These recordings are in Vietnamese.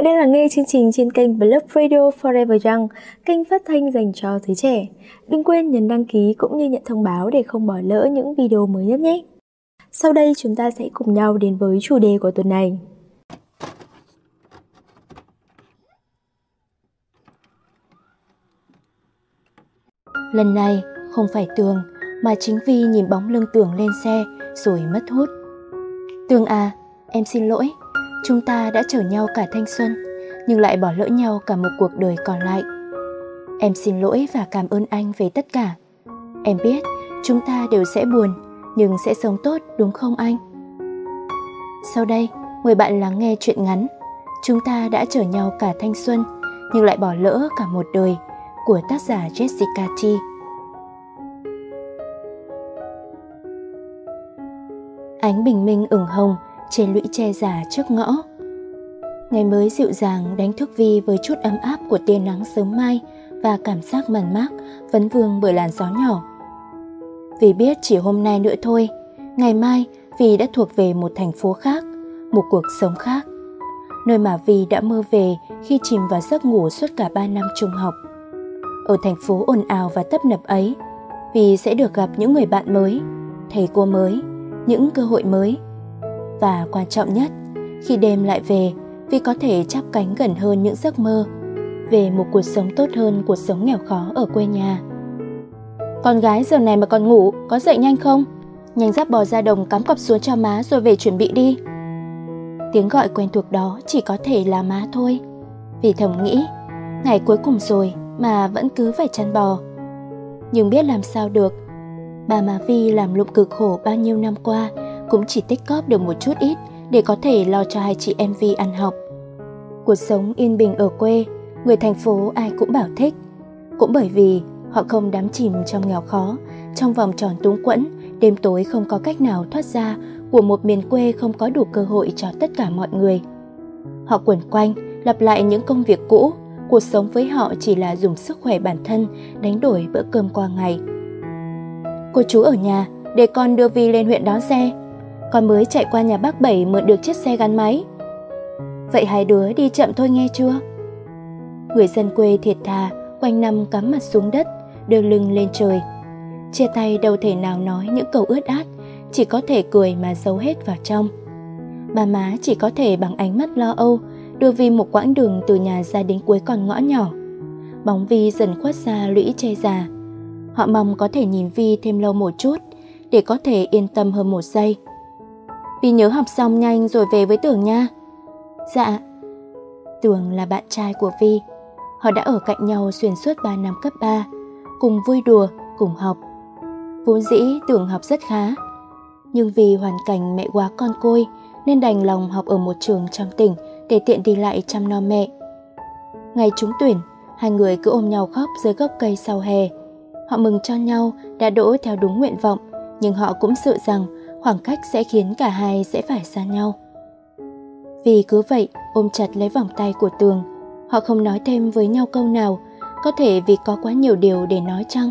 bạn đang lắng nghe chương trình trên kênh Blog Radio Forever Young, kênh phát thanh dành cho giới trẻ. Đừng quên nhấn đăng ký cũng như nhận thông báo để không bỏ lỡ những video mới nhất nhé. Sau đây chúng ta sẽ cùng nhau đến với chủ đề của tuần này. Lần này không phải Tường mà chính Vi nhìn bóng lưng Tường lên xe rồi mất hút. Tường à, em xin lỗi, chúng ta đã chở nhau cả thanh xuân nhưng lại bỏ lỡ nhau cả một cuộc đời còn lại. Em xin lỗi và cảm ơn anh về tất cả. Em biết chúng ta đều sẽ buồn nhưng sẽ sống tốt đúng không anh? Sau đây, mời bạn lắng nghe chuyện ngắn Chúng ta đã chở nhau cả thanh xuân nhưng lại bỏ lỡ cả một đời của tác giả Jessica T. Ánh bình minh ửng hồng trên lũy tre già trước ngõ. Ngày mới dịu dàng đánh thức Vi với chút ấm áp của tia nắng sớm mai và cảm giác mần mát vấn vương bởi làn gió nhỏ. Vì biết chỉ hôm nay nữa thôi, ngày mai Vi đã thuộc về một thành phố khác, một cuộc sống khác. Nơi mà Vi đã mơ về khi chìm vào giấc ngủ suốt cả 3 năm trung học. Ở thành phố ồn ào và tấp nập ấy, Vi sẽ được gặp những người bạn mới, thầy cô mới, những cơ hội mới. Và quan trọng nhất, khi đêm lại về, vì có thể chắp cánh gần hơn những giấc mơ về một cuộc sống tốt hơn cuộc sống nghèo khó ở quê nhà. Con gái giờ này mà còn ngủ, có dậy nhanh không? Nhanh giáp bò ra đồng cắm cọc xuống cho má rồi về chuẩn bị đi. Tiếng gọi quen thuộc đó chỉ có thể là má thôi. Vì thầm nghĩ, ngày cuối cùng rồi mà vẫn cứ phải chăn bò. Nhưng biết làm sao được, bà má Vi làm lụng cực khổ bao nhiêu năm qua cũng chỉ tích cóp được một chút ít để có thể lo cho hai chị em Vi ăn học. Cuộc sống yên bình ở quê, người thành phố ai cũng bảo thích. Cũng bởi vì họ không đắm chìm trong nghèo khó, trong vòng tròn túng quẫn, đêm tối không có cách nào thoát ra của một miền quê không có đủ cơ hội cho tất cả mọi người. Họ quẩn quanh, lặp lại những công việc cũ, cuộc sống với họ chỉ là dùng sức khỏe bản thân đánh đổi bữa cơm qua ngày. Cô chú ở nhà, để con đưa Vi lên huyện đón xe. Con mới chạy qua nhà bác Bảy mượn được chiếc xe gắn máy. Vậy hai đứa đi chậm thôi nghe chưa? Người dân quê thiệt thà, quanh năm cắm mặt xuống đất, đưa lưng lên trời. Chia tay đâu thể nào nói những câu ướt át, chỉ có thể cười mà giấu hết vào trong. Bà má chỉ có thể bằng ánh mắt lo âu đưa Vi một quãng đường từ nhà ra đến cuối con ngõ nhỏ. Bóng Vi dần khuất xa lũy che già. Họ mong có thể nhìn Vi thêm lâu một chút để có thể yên tâm hơn một giây. Vi nhớ học xong nhanh rồi về với Tưởng nha. Dạ. Tưởng là bạn trai của Vi. Họ đã ở cạnh nhau xuyên suốt 3 năm cấp 3, cùng vui đùa, cùng học. Vốn dĩ Tưởng học rất khá, nhưng vì hoàn cảnh mẹ quá con côi nên đành lòng học ở một trường trong tỉnh để tiện đi lại chăm nom mẹ. Ngày trúng tuyển, hai người cứ ôm nhau khóc dưới gốc cây sau hè. Họ mừng cho nhau đã đỗ theo đúng nguyện vọng, nhưng họ cũng sợ rằng khoảng cách sẽ khiến cả hai sẽ phải xa nhau. Vì cứ vậy, ôm chặt lấy vòng tay của Tường, họ không nói thêm với nhau câu nào, có thể vì có quá nhiều điều để nói chăng?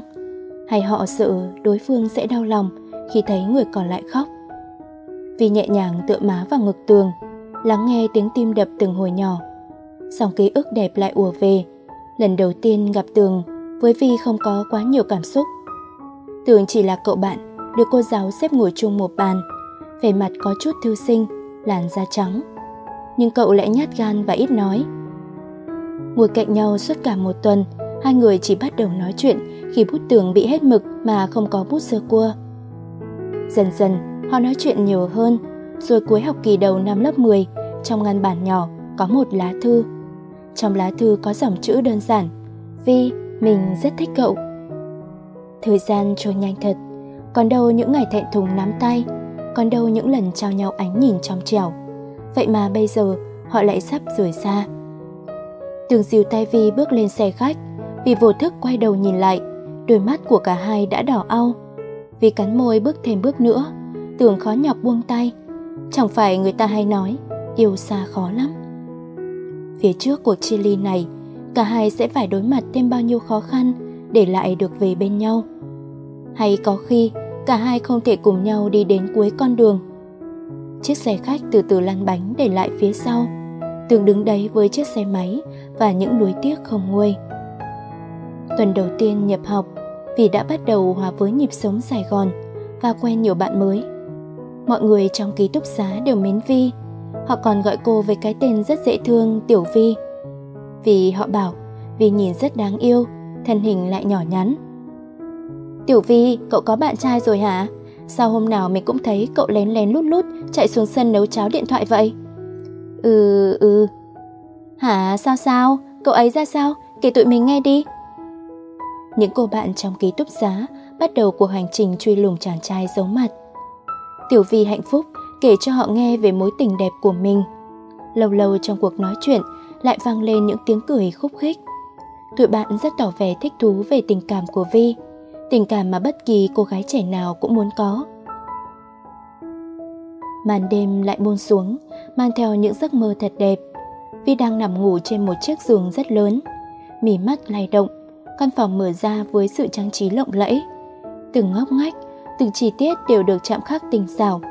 Hay họ sợ đối phương sẽ đau lòng khi thấy người còn lại khóc? Vì nhẹ nhàng tựa má vào ngực Tường, lắng nghe tiếng tim đập từng hồi nhỏ. Dòng ký ức đẹp lại ùa về, lần đầu tiên gặp Tường với Vi không có quá nhiều cảm xúc. Tường chỉ là cậu bạn được cô giáo xếp ngồi chung một bàn, vẻ mặt có chút thư sinh, làn da trắng. Nhưng cậu lại nhát gan và ít nói. Ngồi cạnh nhau suốt cả một tuần, hai người chỉ bắt đầu nói chuyện khi bút tường bị hết mực mà không có bút sơ cua. Dần dần, họ nói chuyện nhiều hơn, rồi cuối học kỳ đầu năm lớp 10, trong ngăn bản nhỏ có một lá thư. Trong lá thư có dòng chữ đơn giản, Vi, mình rất thích cậu. Thời gian trôi nhanh thật, còn đâu những ngày thẹn thùng nắm tay, còn đâu những lần trao nhau ánh nhìn trong trẻo. Vậy mà bây giờ họ lại sắp rời xa. Tường dìu tay Vi bước lên xe khách, vì vô thức quay đầu nhìn lại, đôi mắt của cả hai đã đỏ au. Vì cắn môi bước thêm bước nữa, tưởng khó nhọc buông tay. Chẳng phải người ta hay nói, yêu xa khó lắm. Phía trước cuộc chia ly này, cả hai sẽ phải đối mặt thêm bao nhiêu khó khăn để lại được về bên nhau. Hay có khi cả hai không thể cùng nhau đi đến cuối con đường. Chiếc xe khách từ từ lăn bánh để lại phía sau. Tường đứng đấy với chiếc xe máy và những nuối tiếc không nguôi. Tuần đầu tiên nhập học, vì đã bắt đầu hòa với nhịp sống Sài Gòn và quen nhiều bạn mới. Mọi người trong ký túc xá đều mến Vi. Họ còn gọi cô với cái tên rất dễ thương Tiểu Vi. Vì họ bảo Vi nhìn rất đáng yêu, thân hình lại nhỏ nhắn. Tiểu Vi, cậu có bạn trai rồi hả? Sao hôm nào mình cũng thấy cậu lén lén lút lút chạy xuống sân nấu cháo điện thoại vậy? Ừ, ừ. Hả, sao sao? Cậu ấy ra sao? Kể tụi mình nghe đi. Những cô bạn trong ký túc xá bắt đầu cuộc hành trình truy lùng chàng trai giấu mặt. Tiểu Vi hạnh phúc kể cho họ nghe về mối tình đẹp của mình. Lâu lâu trong cuộc nói chuyện lại vang lên những tiếng cười khúc khích. Tụi bạn rất tỏ vẻ thích thú về tình cảm của Vi, tình cảm mà bất kỳ cô gái trẻ nào cũng muốn có. Màn đêm lại buông xuống, mang theo những giấc mơ thật đẹp. Vi đang nằm ngủ trên một chiếc giường rất lớn, mỉ mắt lay động, căn phòng mở ra với sự trang trí lộng lẫy. Từng ngóc ngách, từng chi tiết đều được chạm khắc tinh xảo.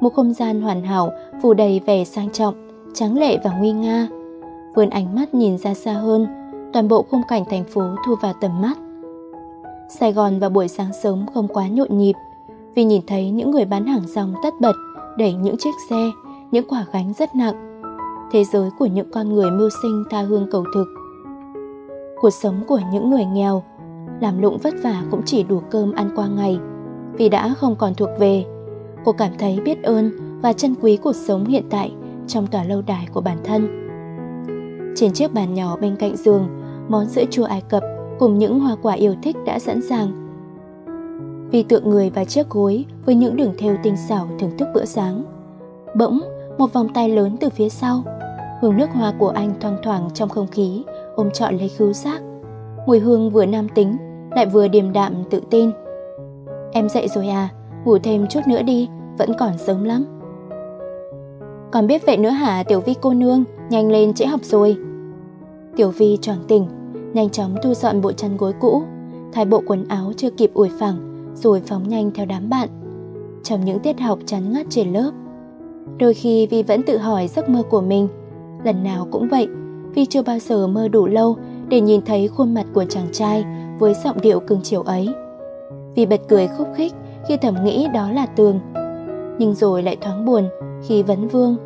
Một không gian hoàn hảo phủ đầy vẻ sang trọng, tráng lệ và nguy nga. Vươn ánh mắt nhìn ra xa hơn, toàn bộ khung cảnh thành phố thu vào tầm mắt. Sài Gòn vào buổi sáng sớm không quá nhộn nhịp, vì nhìn thấy những người bán hàng rong tất bật đẩy những chiếc xe, những quả gánh rất nặng. Thế giới của những con người mưu sinh tha hương cầu thực. Cuộc sống của những người nghèo, làm lụng vất vả cũng chỉ đủ cơm ăn qua ngày, vì đã không còn thuộc về. Cô cảm thấy biết ơn và trân quý cuộc sống hiện tại trong tòa lâu đài của bản thân. Trên chiếc bàn nhỏ bên cạnh giường, món sữa chua Ai Cập cùng những hoa quả yêu thích đã sẵn sàng. Vì tượng người và chiếc gối với những đường thêu tinh xảo thưởng thức bữa sáng. Bỗng, một vòng tay lớn từ phía sau. Hương nước hoa của anh thoang thoảng trong không khí, ôm trọn lấy khứu giác. Mùi hương vừa nam tính, lại vừa điềm đạm tự tin. Em dậy rồi à, ngủ thêm chút nữa đi, vẫn còn sớm lắm. Còn biết vậy nữa hả Tiểu Vi cô nương, nhanh lên trễ học rồi. Tiểu Vi choàng tỉnh, nhanh chóng thu dọn bộ chăn gối cũ, thay bộ quần áo chưa kịp ủi phẳng, rồi phóng nhanh theo đám bạn. Trong những tiết học chán ngắt trên lớp, đôi khi Vi vẫn tự hỏi giấc mơ của mình. Lần nào cũng vậy, Vi chưa bao giờ mơ đủ lâu để nhìn thấy khuôn mặt của chàng trai với giọng điệu cưng chiều ấy. Vi bật cười khúc khích khi thầm nghĩ đó là Tường. Nhưng rồi lại thoáng buồn khi vấn vương,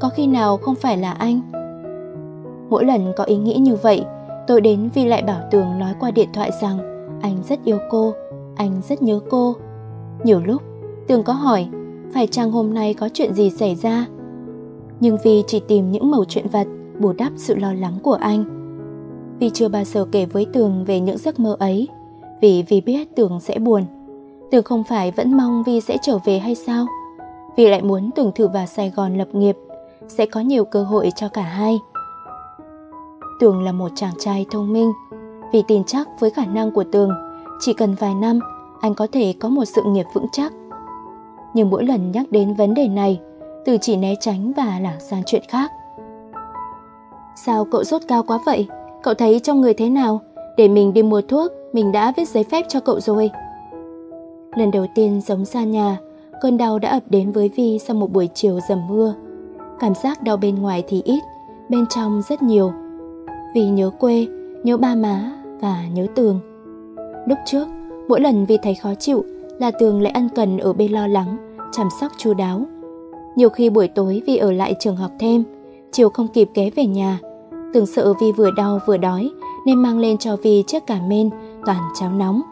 có khi nào không phải là anh? Mỗi lần có ý nghĩ như vậy, tôi đến vì lại bảo Tường nói qua điện thoại rằng anh rất yêu cô, anh rất nhớ cô. Nhiều lúc, Tường có hỏi, phải chăng hôm nay có chuyện gì xảy ra? Nhưng vì chỉ tìm những mẩu chuyện vật bù đắp sự lo lắng của anh. vì chưa bao giờ kể với Tường về những giấc mơ ấy, vì vì biết Tường sẽ buồn. Tường không phải vẫn mong Vi sẽ trở về hay sao? Vì lại muốn Tường thử vào Sài Gòn lập nghiệp, sẽ có nhiều cơ hội cho cả hai. Tường là một chàng trai thông minh, vì tin chắc với khả năng của Tường, chỉ cần vài năm anh có thể có một sự nghiệp vững chắc. Nhưng mỗi lần nhắc đến vấn đề này, Từ chỉ né tránh và lảng sang chuyện khác. Sao cậu sốt cao quá vậy? Cậu thấy trong người thế nào? Để mình đi mua thuốc, mình đã viết giấy phép cho cậu rồi. Lần đầu tiên sống xa nhà, cơn đau đã ập đến với Vi sau một buổi chiều dầm mưa. Cảm giác đau bên ngoài thì ít, bên trong rất nhiều. Vì nhớ quê, nhớ ba má và nhớ tường. Lúc trước, mỗi lần vì thấy khó chịu là tường lại ăn cần ở bên lo lắng, chăm sóc chu đáo. Nhiều khi buổi tối vì ở lại trường học thêm, chiều không kịp ghé về nhà. Tường sợ Vi vừa đau vừa đói nên mang lên cho Vi chiếc cả men toàn cháo nóng.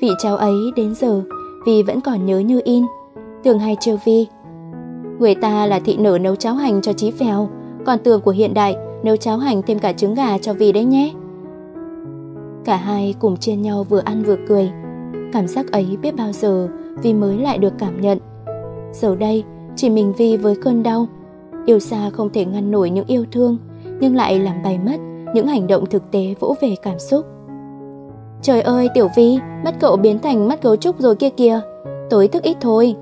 Vị cháo ấy đến giờ Vi vẫn còn nhớ như in. Tường hay trêu Vi. Người ta là thị nở nấu cháo hành cho Chí Phèo, còn Tường của hiện đại nấu cháo hành thêm cả trứng gà cho Vi đấy nhé. Cả hai cùng chia nhau vừa ăn vừa cười. Cảm giác ấy biết bao giờ Vi mới lại được cảm nhận. Giờ đây, chỉ mình Vi với cơn đau. Yêu xa không thể ngăn nổi những yêu thương, nhưng lại làm bay mất những hành động thực tế vỗ về cảm xúc. Trời ơi Tiểu Vi, mắt cậu biến thành mắt gấu trúc rồi kia kìa, tối thức ít thôi.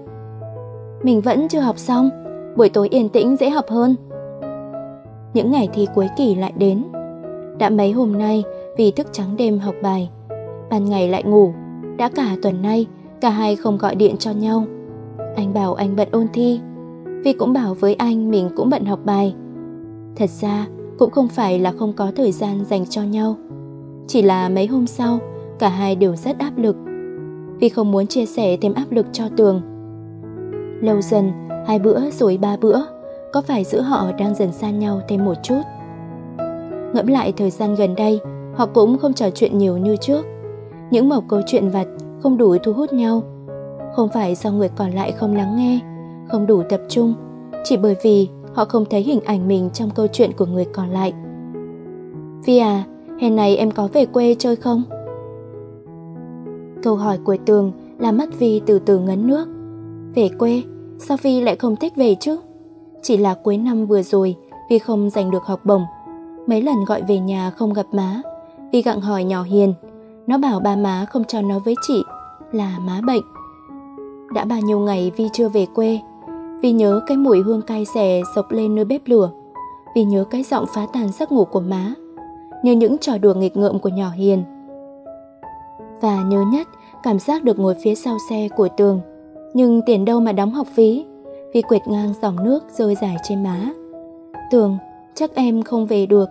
Mình vẫn chưa học xong, buổi tối yên tĩnh dễ học hơn. Những ngày thi cuối kỳ lại đến. Đã mấy hôm nay vì thức trắng đêm học bài, ban ngày lại ngủ, đã cả tuần nay cả hai không gọi điện cho nhau. Anh bảo anh bận ôn thi, vì cũng bảo với anh mình cũng bận học bài. Thật ra cũng không phải là không có thời gian dành cho nhau. Chỉ là mấy hôm sau, cả hai đều rất áp lực. Vì không muốn chia sẻ thêm áp lực cho Tường. Lâu dần, hai bữa rồi ba bữa, có phải giữa họ đang dần xa nhau thêm một chút. Ngẫm lại thời gian gần đây, họ cũng không trò chuyện nhiều như trước. Những mẩu câu chuyện vặt không đủ thu hút nhau. Không phải do người còn lại không lắng nghe, không đủ tập trung, chỉ bởi vì họ không thấy hình ảnh mình trong câu chuyện của người còn lại. Vi à, hè này em có về quê chơi không? Câu hỏi của Tường làm mắt Vi từ từ ngấn nước. Về quê, sao Vi lại không thích về chứ? Chỉ là cuối năm vừa rồi, vì không giành được học bổng. Mấy lần gọi về nhà không gặp má, vì gặng hỏi nhỏ Hiền. Nó bảo ba má không cho nó với chị, là má bệnh. Đã bao nhiêu ngày Vi chưa về quê, vì nhớ cái mùi hương cay xè sộc lên nơi bếp lửa, vì nhớ cái giọng phá tan giấc ngủ của má, nhớ những trò đùa nghịch ngợm của nhỏ Hiền. Và nhớ nhất cảm giác được ngồi phía sau xe của Tường, nhưng tiền đâu mà đóng học phí, vì quệt ngang dòng nước rơi dài trên má. Tường, chắc em không về được,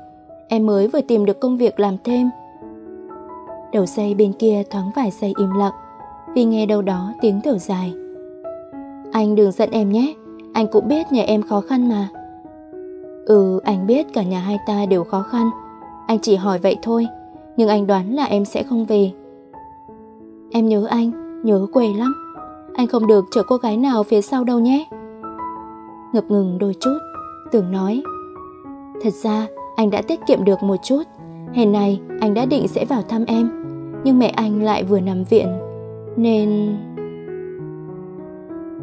em mới vừa tìm được công việc làm thêm. Đầu dây bên kia thoáng vài giây im lặng, vì nghe đâu đó tiếng thở dài. Anh đừng giận em nhé, anh cũng biết nhà em khó khăn mà. Ừ, anh biết cả nhà hai ta đều khó khăn. Anh chỉ hỏi vậy thôi, nhưng anh đoán là em sẽ không về. Em nhớ anh, nhớ quê lắm. Anh không được chở cô gái nào phía sau đâu nhé. Ngập ngừng đôi chút, tưởng nói. Thật ra, anh đã tiết kiệm được một chút. Hè này, anh đã định sẽ vào thăm em. Nhưng mẹ anh lại vừa nằm viện, nên...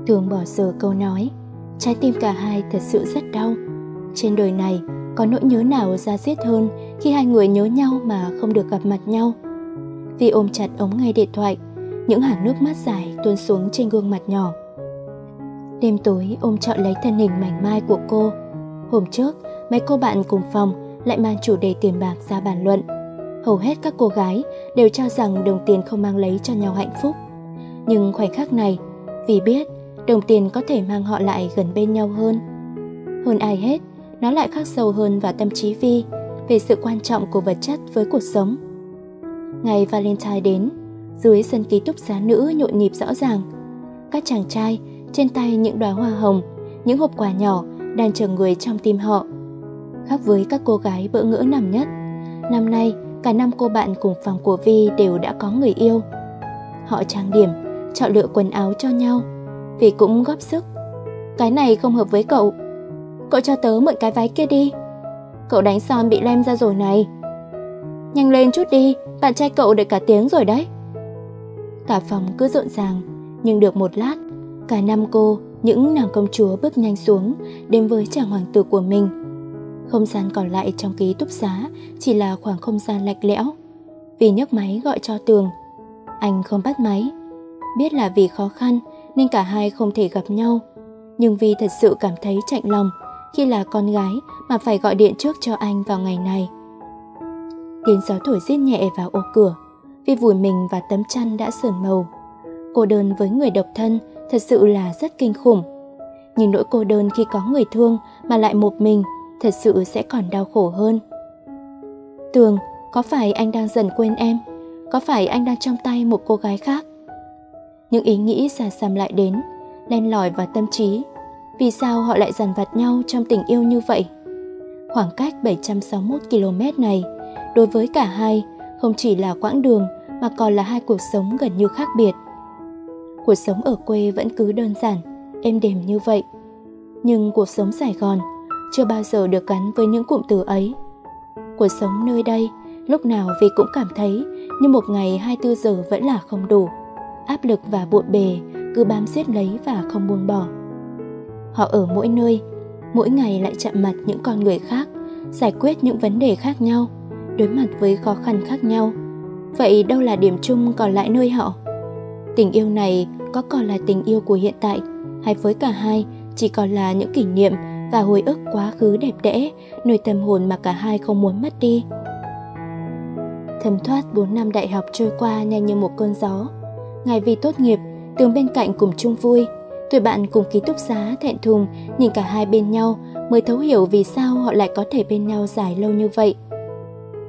Thường bỏ giờ câu nói, trái tim cả hai thật sự rất đau. Trên đời này, có nỗi nhớ nào ra giết hơn khi hai người nhớ nhau mà không được gặp mặt nhau. Vì ôm chặt ống nghe điện thoại, những hàng nước mắt dài tuôn xuống trên gương mặt nhỏ. Đêm tối ôm trọn lấy thân hình mảnh mai của cô. Hôm trước, mấy cô bạn cùng phòng lại mang chủ đề tiền bạc ra bàn luận. Hầu hết các cô gái đều cho rằng đồng tiền không mang lấy cho nhau hạnh phúc. Nhưng khoảnh khắc này, vì biết đồng tiền có thể mang họ lại gần bên nhau hơn. Hơn ai hết, nó lại khắc sâu hơn vào tâm trí Vi về sự quan trọng của vật chất với cuộc sống. Ngày Valentine đến, dưới sân ký túc xá nữ nhộn nhịp rõ ràng. Các chàng trai trên tay những đóa hoa hồng, những hộp quà nhỏ đang chờ người trong tim họ. Khác với các cô gái bỡ ngỡ nằm nhất, năm nay cả năm cô bạn cùng phòng của Vi đều đã có người yêu. Họ trang điểm, chọn lựa quần áo cho nhau, vì cũng góp sức. Cái này không hợp với cậu. Cậu cho tớ mượn cái váy kia đi. Cậu đánh son bị lem ra rồi này. Nhanh lên chút đi, bạn trai cậu đợi cả tiếng rồi đấy. Cả phòng cứ rộn ràng, nhưng được một lát, cả năm cô, những nàng công chúa bước nhanh xuống, đến với chàng hoàng tử của mình. Không gian còn lại trong ký túc xá chỉ là khoảng không gian lạnh lẽo. Vì nhấc máy gọi cho Tường, anh không bắt máy. Biết là vì khó khăn nên cả hai không thể gặp nhau. Nhưng vì thật sự cảm thấy chạnh lòng khi là con gái mà phải gọi điện trước cho anh vào ngày này. Tiếng gió thổi rít nhẹ vào ô cửa, vì vùi mình và tấm chăn đã sờn màu. Cô đơn với người độc thân thật sự là rất kinh khủng. Nhưng nỗi cô đơn khi có người thương mà lại một mình thật sự sẽ còn đau khổ hơn. Tường, có phải anh đang dần quên em? Có phải anh đang trong tay một cô gái khác? Những ý nghĩ xà xăm lại đến, len lỏi vào tâm trí. Vì sao họ lại dằn vặt nhau trong tình yêu như vậy? Khoảng cách 761 km này, đối với cả hai, không chỉ là quãng đường mà còn là hai cuộc sống gần như khác biệt. Cuộc sống ở quê vẫn cứ đơn giản, êm đềm như vậy. Nhưng cuộc sống Sài Gòn chưa bao giờ được gắn với những cụm từ ấy. Cuộc sống nơi đây, lúc nào vì cũng cảm thấy như một ngày 24 giờ vẫn là không đủ áp lực và bộn bề cứ bám giết lấy và không buông bỏ. Họ ở mỗi nơi, mỗi ngày lại chạm mặt những con người khác, giải quyết những vấn đề khác nhau, đối mặt với khó khăn khác nhau. Vậy đâu là điểm chung còn lại nơi họ? Tình yêu này có còn là tình yêu của hiện tại hay với cả hai chỉ còn là những kỷ niệm và hồi ức quá khứ đẹp đẽ, nơi tâm hồn mà cả hai không muốn mất đi. Thấm thoát 4 năm đại học trôi qua nhanh như một cơn gió, Ngày vì tốt nghiệp, Tường bên cạnh cùng chung vui. Tụi bạn cùng ký túc xá thẹn thùng nhìn cả hai bên nhau mới thấu hiểu vì sao họ lại có thể bên nhau dài lâu như vậy.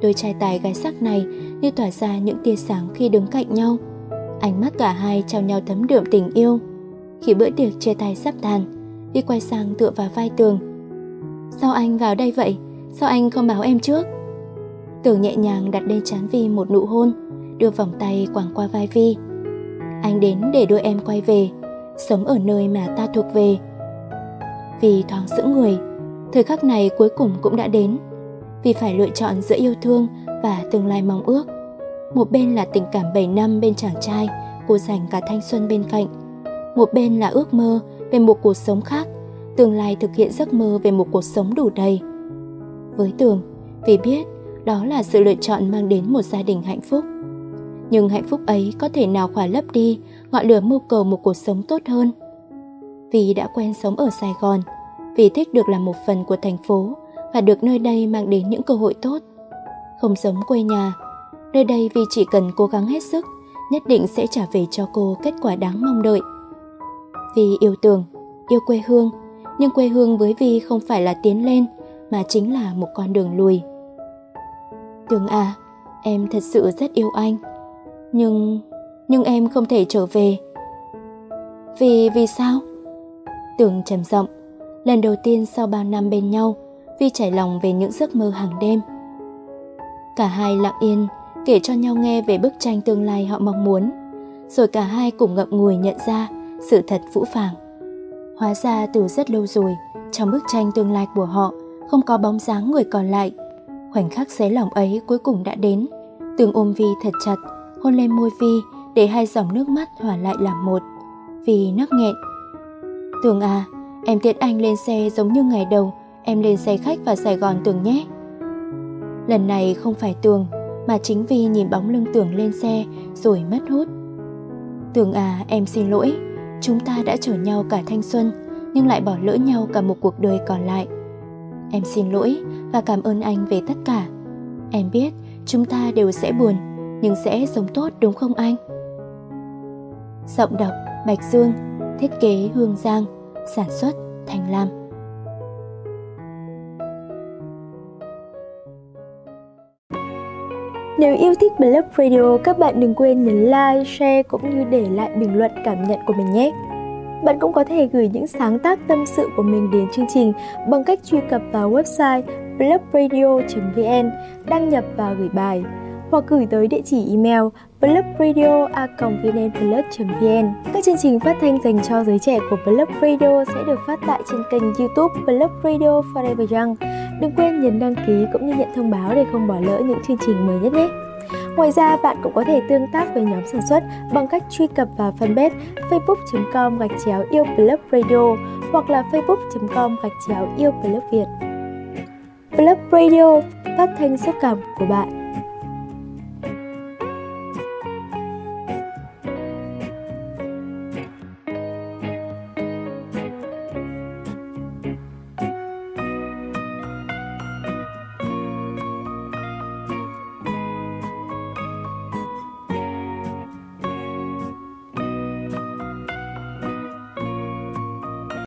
Đôi trai tài gái sắc này như tỏa ra những tia sáng khi đứng cạnh nhau. Ánh mắt cả hai trao nhau thấm đượm tình yêu. Khi bữa tiệc chia tay sắp tàn, Vi quay sang tựa vào vai Tường. Sao anh vào đây vậy? Sao anh không báo em trước? Tường nhẹ nhàng đặt lên trán Vi một nụ hôn, đưa vòng tay quàng qua vai Vi. Anh đến để đưa em quay về, sống ở nơi mà ta thuộc về. Vì thoáng sững người, thời khắc này cuối cùng cũng đã đến. Vì phải lựa chọn giữa yêu thương và tương lai mong ước. Một bên là tình cảm 7 năm bên chàng trai, cô dành cả thanh xuân bên cạnh. Một bên là ước mơ về một cuộc sống khác, tương lai thực hiện giấc mơ về một cuộc sống đủ đầy. Với Tường, vì biết đó là sự lựa chọn mang đến một gia đình hạnh phúc. Nhưng hạnh phúc ấy có thể nào khỏa lấp đi ngọn lửa mưu cầu một cuộc sống tốt hơn. Vì đã quen sống ở Sài Gòn, vì thích được là một phần của thành phố và được nơi đây mang đến những cơ hội tốt. Không giống quê nhà, nơi đây vì chỉ cần cố gắng hết sức, nhất định sẽ trả về cho cô kết quả đáng mong đợi. Vì yêu Tường, yêu quê hương, nhưng quê hương với Vi không phải là tiến lên, mà chính là một con đường lùi. Tường à, em thật sự rất yêu anh. Nhưng, nhưng em không thể trở về. Vì, vì sao? Tường trầm giọng, lần đầu tiên sau bao năm bên nhau, Vi trải lòng về những giấc mơ hàng đêm. Cả hai lặng yên, kể cho nhau nghe về bức tranh tương lai họ mong muốn, rồi cả hai cùng ngậm ngùi nhận ra sự thật phũ phàng. Hóa ra từ rất lâu rồi, trong bức tranh tương lai của họ không có bóng dáng người còn lại. Khoảnh khắc xé lòng ấy cuối cùng đã đến. Tường ôm Vi thật chặt, hôn lên môi Vi để hai dòng nước mắt hòa lại làm một. Vi nấc nghẹn. Tường à, em tiện anh lên xe giống như ngày đầu em lên xe khách vào Sài Gòn Tường nhé. Lần này không phải Tường, mà chính vì nhìn bóng lưng Tường lên xe rồi mất hút. Tường à, em xin lỗi, chúng ta đã chở nhau cả thanh xuân nhưng lại bỏ lỡ nhau cả một cuộc đời còn lại. Em xin lỗi và cảm ơn anh về tất cả. Em biết chúng ta đều sẽ buồn, nhưng sẽ sống tốt đúng không anh? Giọng đọc Bạch Dương, thiết kế Hương Giang, sản xuất Thành Lam. Nếu yêu thích Blog Radio, các bạn đừng quên nhấn like, share cũng như để lại bình luận cảm nhận của mình nhé. Bạn cũng có thể gửi những sáng tác tâm sự của mình đến chương trình bằng cách truy cập vào website blogradio.vn, đăng nhập và gửi bài, hoặc gửi tới địa chỉ email blogradio.vnplus.vn. Các chương trình phát thanh dành cho giới trẻ của Blog Radio sẽ được phát tại trên kênh youtube Blog Radio Forever Young. Đừng quên nhấn đăng ký cũng như nhận thông báo để không bỏ lỡ những chương trình mới nhất nhé. Ngoài ra, bạn cũng có thể tương tác với nhóm sản xuất bằng cách truy cập vào fanpage facebook.com gạch chéo yêu blog radio hoặc là facebook.com gạch chéo yêu blog Việt. Blog Radio phát thanh xúc cảm của bạn.